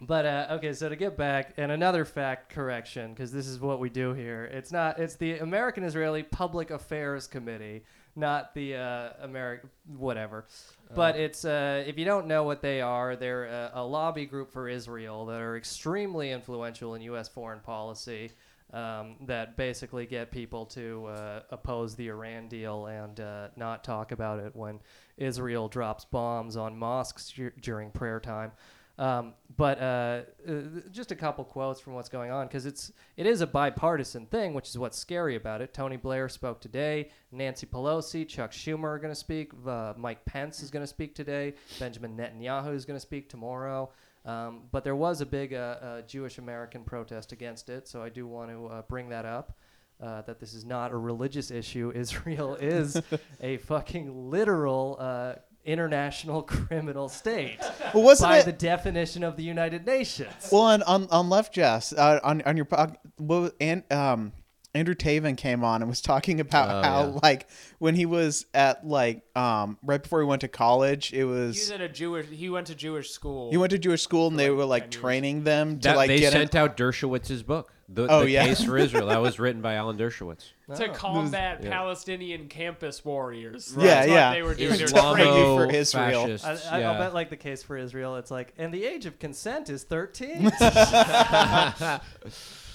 But uh, okay, so to get back, and another fact correction, because this is what we do here. It's not. It's the American Israeli Public Affairs Committee, not the uh, American whatever. But it's uh, if you don't know what they are, they're a, a lobby group for Israel that are extremely influential in U.S. foreign policy. Um, that basically get people to uh, oppose the Iran deal and uh, not talk about it when Israel drops bombs on mosques dur- during prayer time. Um, but uh, uh, just a couple quotes from what's going on because it's it is a bipartisan thing, which is what's scary about it. Tony Blair spoke today. Nancy Pelosi, Chuck Schumer are going to speak. Uh, Mike Pence is going to speak today. Benjamin Netanyahu is going to speak tomorrow. Um, but there was a big uh, uh, Jewish American protest against it, so I do want to uh, bring that up. Uh, that this is not a religious issue. Israel is a fucking literal uh, international criminal state Well, wasn't by it? the definition of the United Nations. well, on on, on Left Jest, uh, on on your pod, what was- and um, Andrew Taven came on and was talking about Oh, how yeah. like when he was at like um right before he went to college, it He was was at a Jewish. He went to Jewish school. he went to Jewish school and they like were like training them to That, like they get sent in- out Dershowitz's book, The, Oh, the yeah. Case for Israel. That was written by Alan Dershowitz. To oh. combat Yeah. Palestinian campus warriors. Yeah, That's what yeah. They were doing. They were Islamo- training- for Israel. fascists, I, I, yeah. I'll bet like the case for Israel, it's like, and the age of consent is 13.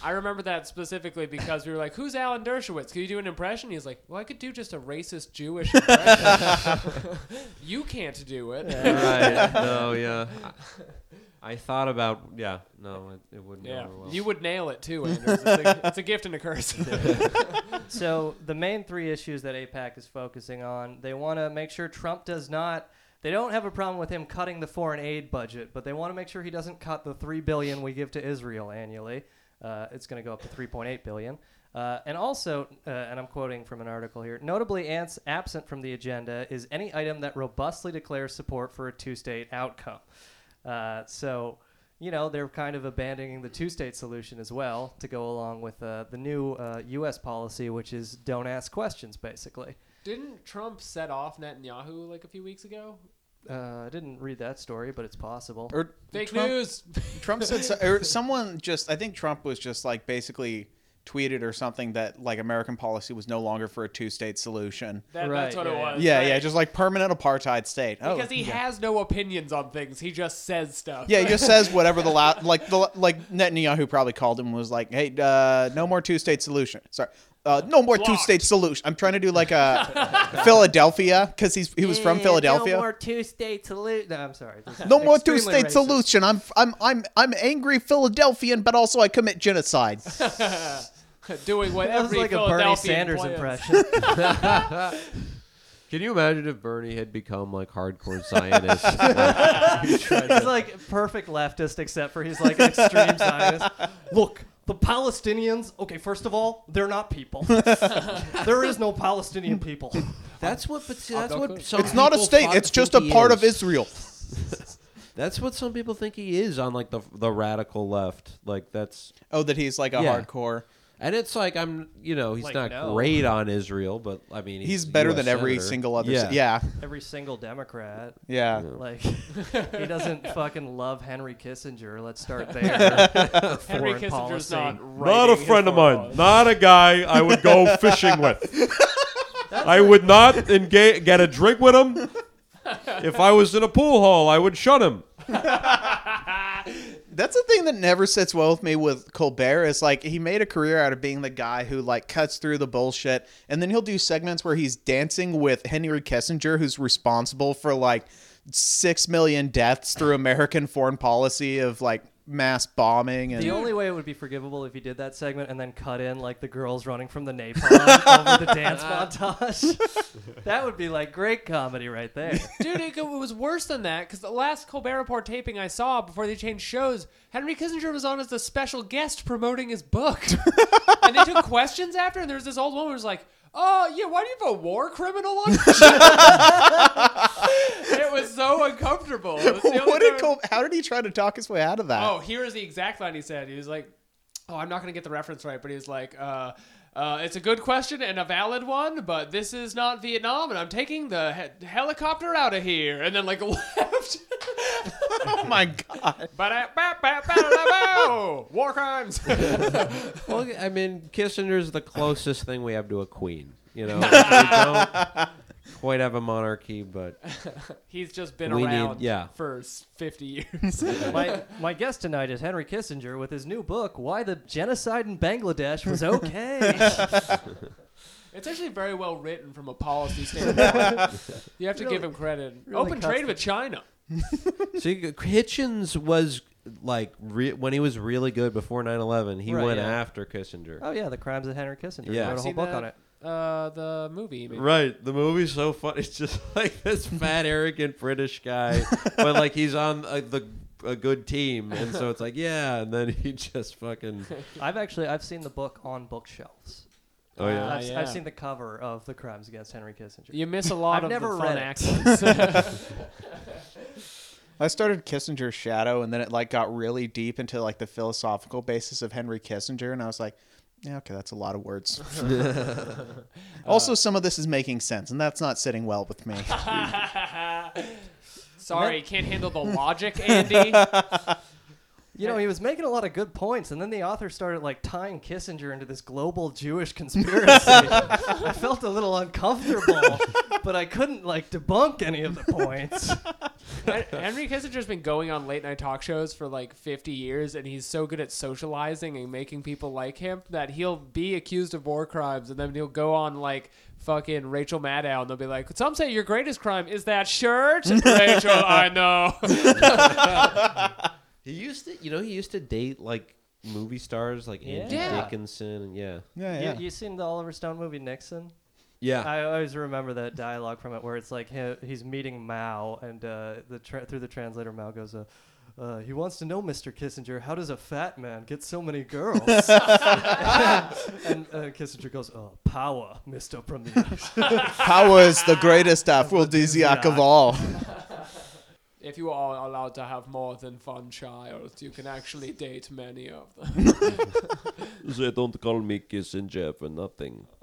I remember that specifically because we were like, "Who's Alan Dershowitz? Can you do an impression?" He's like, "Well, I could do just a racist Jewish impression. you can't do it." right. No, yeah. I, I thought about, yeah, no, it, it wouldn't Yeah, go over well. you would nail it too, Anders. It's a, it's a gift and a curse. so the main three issues that AIPAC is focusing on, they want to make sure Trump does not. They don't have a problem with him cutting the foreign aid budget, but they want to make sure he doesn't cut the three billion we give to Israel annually. Uh, it's going to go up to 3.8 billion. Uh, and also, uh, and I'm quoting from an article here, notably ants absent from the agenda is any item that robustly declares support for a two-state outcome. Uh, so, you know, they're kind of abandoning the two-state solution as well to go along with uh, the new uh, U.S. policy, which is don't ask questions, basically. Didn't Trump set off Netanyahu like a few weeks ago? Uh, I didn't read that story, but it's possible. or Fake Trump, news. Trump said so, or someone just I think Trump was just like basically tweeted or something that like American policy was no longer for a two-state solution. That, Right, that's what yeah, it yeah. was. Yeah, right. yeah, just like permanent apartheid state. Oh, because he yeah. has no opinions on things. He just says stuff. Yeah, he just says whatever the la- like the like Netanyahu probably called him was like, "Hey, uh, no more two-state solution." Sorry, Uh, no more two state solution. I'm trying to do like a Philadelphia because he's he was from Philadelphia. No more two-state solution. No, I'm sorry. No more two state racist. solution. I'm I'm I'm I'm angry Philadelphian, but also I commit genocide. Doing what That was every like a Bernie Philadelphian Sanders impression. Can you imagine if Bernie had become like hardcore Zionist? Like, he tried he's like perfect leftist, except for he's like an extreme Zionist. Look, the Palestinians. Okay, first of all, they're not people. there is no Palestinian people. that's what. But see, that's what. Some It's not a people state. thought- It's just a think he part of is. Israel. That's what some people think he is on like the the radical left. Like that's Oh, that he's like a Yeah. hardcore. And it's like I'm you know he's Like, not no. great on Israel, but I mean He's a better US than every senator. single other. Yeah. Yeah, yeah, Every single Democrat. yeah. Like he doesn't fucking love Henry Kissinger. Let's start there. Henry Foreign Kissinger's policy. not Not a writing his friend of foreign mine. policy. Not a guy I would go fishing with. I would not engage, get a drink with him. If I was in a pool hall, I would shun him. That's the thing that never sits well with me with Colbert is like he made a career out of being the guy who like cuts through the bullshit and then he'll do segments where he's dancing with Henry Kissinger who's responsible for like 6 million deaths through American foreign policy of like mass bombing and The only way it would be forgivable if he did that segment and then cut in like the girls running from the napalm over the dance montage. that would be like great comedy right there. Dude, it, go- it was worse than that because the last Colbert Report taping I saw before they changed shows, Henry Kissinger was on as a special guest promoting his book. and they took questions after, and there was this old woman who was like, Oh, yeah, why do you have a war criminal on your show?" It was so uncomfortable. It was the only what did time- Col- how did he try to talk his way out of that? Oh, here is the exact line he said. He was like, "Oh, I'm not going to get the reference right, but he was like, uh, uh, it's a good question and a valid one, but this is not Vietnam, and I'm taking the he- helicopter out of here." And then like left. oh my god. War crimes. Well, I mean, Kissinger's the closest thing we have to a queen. You know, we don't quite have a monarchy, but He's just been We need- around yeah. for s- 50 years. my my guest tonight is Henry Kissinger with his new book, Why the Genocide in Bangladesh Was Okay. it's actually very well written from a policy standpoint. you have to give him credit. really Open cuts trade with China. see, Hitchens was like re- when he was really good before 9/11. He Right, went yeah. after Kissinger. oh yeah, the crimes of Henry Kissinger. Yeah. He wrote a I've whole seen book that, on it. Uh, the movie. maybe. Right, the movie's so funny. It's just like this fat, arrogant British guy, but like he's on uh, the a good team, and so it's like yeah, and then he just fucking I've actually I've seen the book on bookshelves. oh yeah. Ah, I've, yeah. I've seen the cover of the crimes against Henry Kissinger. You miss a lot I've of never the fun accents. I started Kissinger's Shadow, and then it like got really deep into like the philosophical basis of Henry Kissinger, and I was like, yeah, okay, that's a lot of words. also, some of this is making sense, and that's not sitting well with me. Sorry, can't handle the logic, Andy. You know, he was making a lot of good points, and then the author started like tying Kissinger into this global Jewish conspiracy. I felt a little uncomfortable, but I couldn't like debunk any of the points. Henry Kissinger's been going on late night talk shows for like 50 years, and he's so good at socializing and making people like him that he'll be accused of war crimes, and then he'll go on like fucking Rachel Maddow, and they'll be like, "Some say your greatest crime is that shirt." Rachel, I know. He used to, you know, he used to date like movie stars like Angie Yeah. Dickinson, and yeah, Yeah, You, you seen the Oliver Stone movie Nixon? yeah. I always remember that dialogue from it where it's like he, he's meeting Mao, and uh, the tra- through the translator, Mao goes, uh, uh, "He wants to know, Mr. Kissinger, how does a fat man get so many girls?" and uh, Kissinger goes, "Oh, power, Mr. Premier." Power is the greatest aphrodisiac of all. If you are allowed to have more than one child, you can actually date many of them. They don't call me Kissinger for nothing.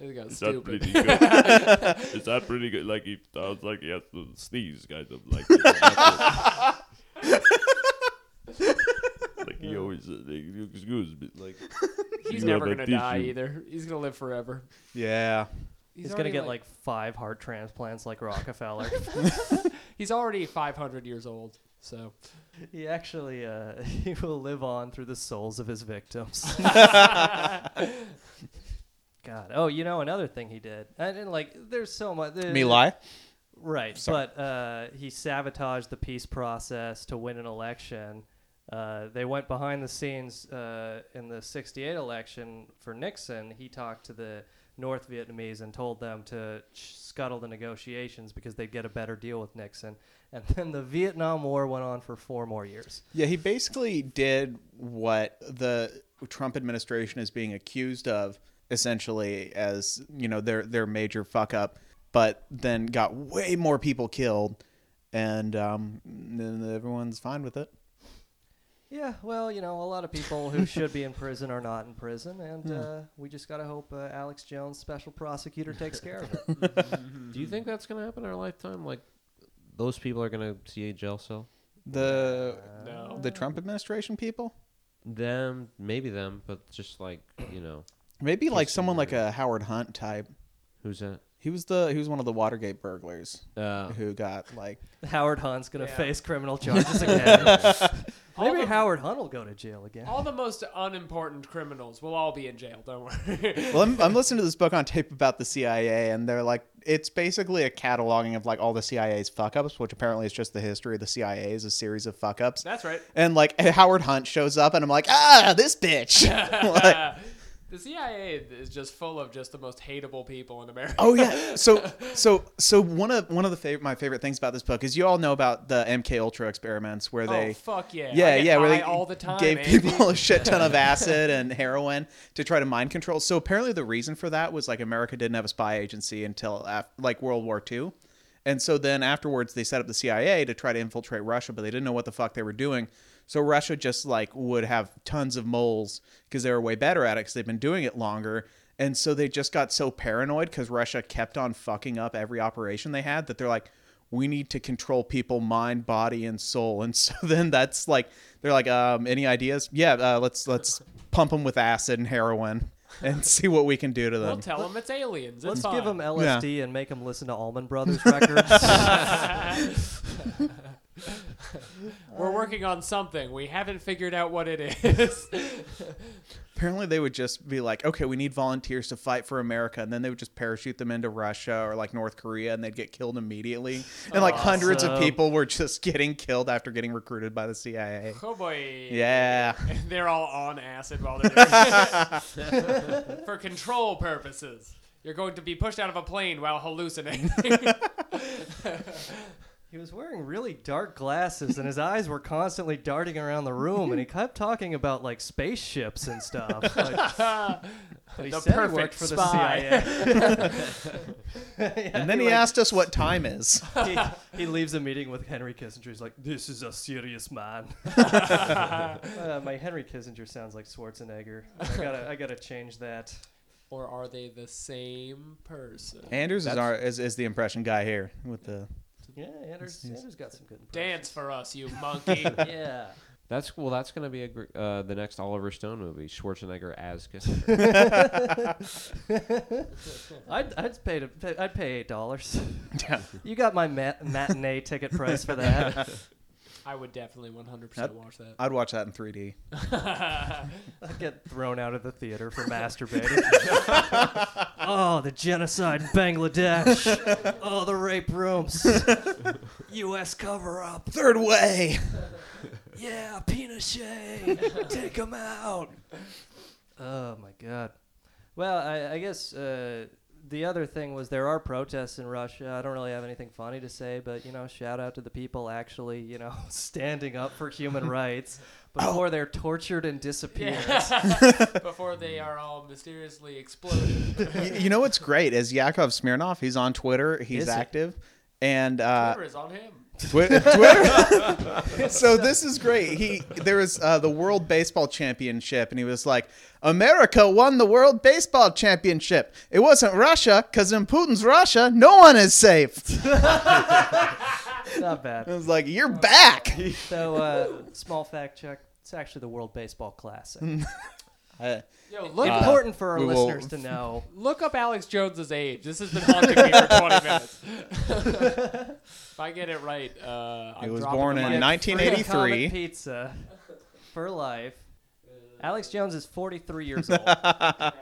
It got Is that pretty good? Is that pretty good? Like he sounds like he has to sneeze, kind of like. like he always, uh, like, excuse me, like. He's never gonna a die either. He's gonna live forever. Yeah. He's, gonna get like, five heart transplants like Rockefeller. He's already 500 years old. So He actually uh, he will live on through the souls of his victims. God. Oh, you know another thing he did. and, didn't like. There's so much. My Lai? Right, but uh, he sabotaged the peace process to win an election. Uh, they went behind the scenes uh, in the '68 election for Nixon. He talked to the North Vietnamese and told them to scuttle the negotiations because they'd get a better deal with Nixon. And then the Vietnam War went on for four more years. Yeah, he basically did what the Trump administration is being accused of, essentially, as you know their their major fuck up, but then got way more people killed, and um, then everyone's fine with it. Yeah, well, you know, a lot of people who should be in prison are not in prison, and uh, we just gotta hope uh, Alex Jones, special prosecutor, takes care of it. Do you think that's gonna happen in our lifetime? Like, those people are gonna see a jail cell. The no. the Trump administration people, Them, maybe them, but just like you know, maybe like someone like a Howard Hunt type. who's that? He was the he was one of the Watergate burglars Uh, who got like Howard Hunt's gonna Yeah. face criminal charges again. All Maybe the- Howard Hunt will go to jail again. all the most unimportant criminals will all be in jail. Don't worry. well, I'm, I'm listening to this book on tape about the CIA, and they're like, it's basically a cataloging of like all the CIA's fuck ups, which apparently is just the history of the CIA is a series of fuck ups. That's right. And like Howard Hunt shows up, and I'm like, ah, this bitch. Like, the CIA is just full of just the most hateable people in America. oh yeah. So so so one of one of the favorite my favorite things about this book is you all know about the MK Ultra experiments where they oh fuck yeah! Yeah, yeah, where they all the time gave Andy. people a shit ton of acid and heroin to try to mind control. So apparently, the reason for that was like America didn't have a spy agency until af- like World War II, and so then afterwards they set up the CIA to try to infiltrate Russia, but they didn't know what the fuck they were doing. So Russia just like would have tons of moles because they were way better at it because they've been doing it longer. And so they just got so paranoid because Russia kept on fucking up every operation they had that they're like, we need to control people mind body and soul and so then that's like they're like um any ideas yeah uh, let's let's pump them with acid and heroin and see what we can do to them We'll tell them it's aliens. It's Let's fine. give them LSD and make them listen to Allman Brothers records. We're working on something. We haven't figured out what it is. apparently they would just be like okay we need volunteers to fight for america and then they would just parachute them into russia or like north korea and they'd get killed immediately and like hundreds of people were just getting killed after getting recruited by the cia oh boy. yeah They're all on acid while they're doing it. For control purposes. You're going to be pushed out of a plane while hallucinating. He was wearing really dark glasses, and his eyes were constantly darting around the room, and he kept talking about like spaceships and stuff. Like, but he The said he perfect worked for the spy. CIA. and then he asked us what time is he, he leaves a meeting with Henry Kissinger. He's like, "This is a serious man." uh, my Henry Kissinger sounds like Schwarzenegger. I gotta, I gotta change that. or are they the same person? andrews is, our, is, is the impression guy here with the Yeah, Anders, Anders got some good. Dance for us, you monkey. Yeah. that's well. That's gonna be a gr- uh, the next Oliver Stone movie. Schwarzenegger as Kissinger. I'd, I'd pay to, pay, I'd pay eight dollars. yeah. You got my mat- matinee ticket price for that. I would definitely 100% That- watch that. i'd watch that in 3d I'd get thrown out of the theater for masturbating. oh, the genocide in Bangladesh. Oh, the rape rooms. U.S. cover up. third way Yeah, Pinochet. Take him out. Oh my God. Well, I, I guess uh, the other thing was there are protests in Russia. I don't really have anything funny to say, but you know, shout out to the people actually, you know, standing up for human rights before they're tortured and disappear. Before they are all mysteriously exploded. you, you know what's great is Yakov Smirnoff. He's on Twitter. He's Is he? active, and uh, Twitter is on him. Twi- Twitter. so this is great. He there was uh, the World Baseball Championship, and he was like, "America won the World Baseball Championship. It wasn't Russia, because in Putin's Russia, no one is safe." Not bad. I was like, "You're back." So, uh, small fact check. It's actually the World Baseball Classic. I, Yo, look Uh, Important for our we will- listeners to know. look up Alex Jones's age. This has been haunting me for 20 minutes. if I get it right, uh, He I'm was dropping born the in mic. 1983. Comet pizza for life. Alex Jones is 43 years old.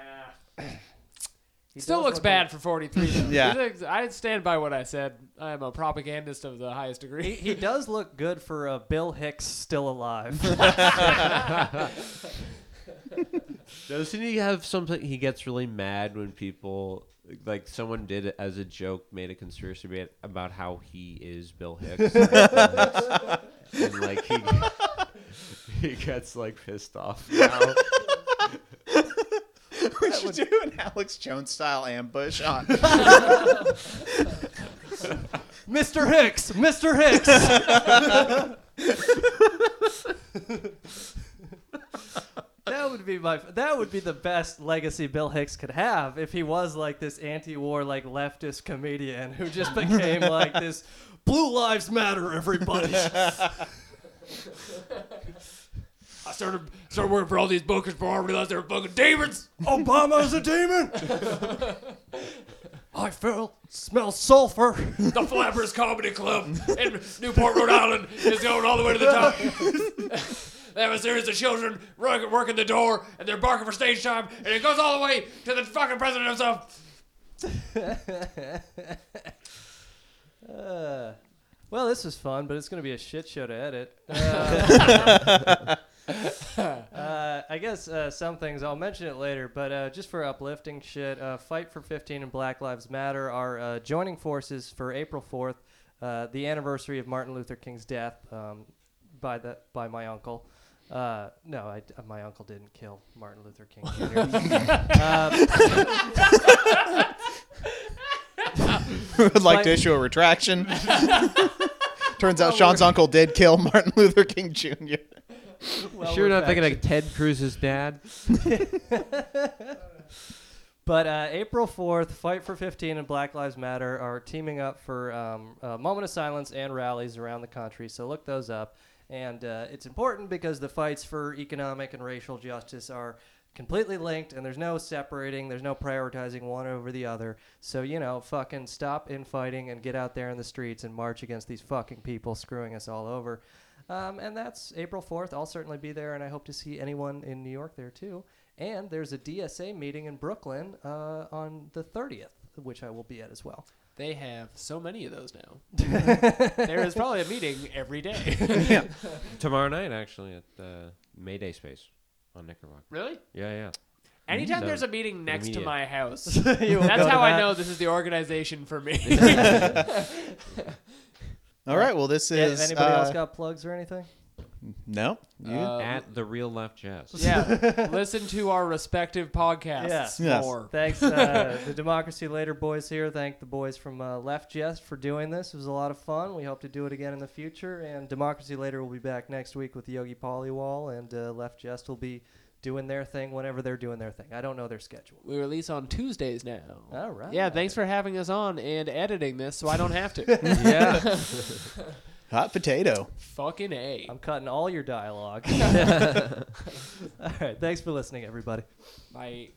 He Still does looks look bad old. for 43. Though. Yeah. He's ex- I stand by what I said. I am a propagandist of the highest degree. He, he does look good for uh, Bill Hicks still alive. Doesn't he have something? He gets really mad when people like someone did it as a joke, made a conspiracy bit about how he is Bill Hicks, and like he he gets like pissed off now. we should do an Alex Jones style ambush on. Mr. Hicks, Mr. Hicks. That would be my. That would be the best legacy Bill Hicks could have if he was like this anti-war, like leftist comedian who just became like this. Blue lives matter, everybody. I started started working for all these bookers before I realized they were fucking demons. Obama's a demon. I feel smell sulfur. The Flappers Comedy Club in Newport, Rhode Island is going all the way to the top. They have a series of children work- working the door and they're barking for stage time, and it goes all the way to the fucking president himself. Uh, well, this was fun, but it's going to be a shit show to edit. Uh, uh, I guess uh, some things I'll mention it later, but uh, just for uplifting shit, uh, Fight for 15 and Black Lives Matter are uh, joining forces for April 4th, uh, the anniversary of Martin Luther King's death um, by the by my uncle. Uh, no, I, my uncle didn't kill Martin Luther King Jr. would like Like- to issue a retraction. Turns out Sean's uncle did kill Martin Luther King Jr. Well, sure, we're not thinking fact like Ted Cruz's dad. But uh, April 4th, Fight for 15 and Black Lives Matter are teaming up for um, a moment of silence and rallies around the country. So look those up. And uh, it's important because the fights for economic and racial justice are completely linked and there's no separating, there's no prioritizing one over the other. So, you know, fucking stop infighting and get out there in the streets and march against these fucking people screwing us all over. Um, and that's April 4th. I'll certainly be there, and I hope to see anyone in New York there too. And there's a DSA meeting in Brooklyn uh, on the 30th, which I will be at as well. They have so many of those now. there is probably a meeting every day. Tomorrow night, actually, at uh, Mayday Space on Knickerbocker. really? Yeah, yeah. Anytime So, there's a meeting next to my house, that's how to I that? know this is the organization for me. All right. Well, this Yeah, is. anybody uh, else got plugs or anything? No. You? Uh, At the Real Left Jazz. yeah, listen to our respective podcasts Yes. Yes. more. Thanks, uh, the Democracy Later boys here. Thank the boys from uh, Left Jest for doing this. It was a lot of fun. We hope to do it again in the future. And Democracy Later will be back next week with Yogi Polywall, and uh, Left Jest will be doing their thing whenever they're doing their thing. I don't know their schedule. We release on Tuesdays now. All right. Yeah, thanks for having us on and editing this so I don't have to. Yeah. Hot potato. Fucking A. I'm cutting all your dialogue. all right. Thanks for listening, everybody. Bye.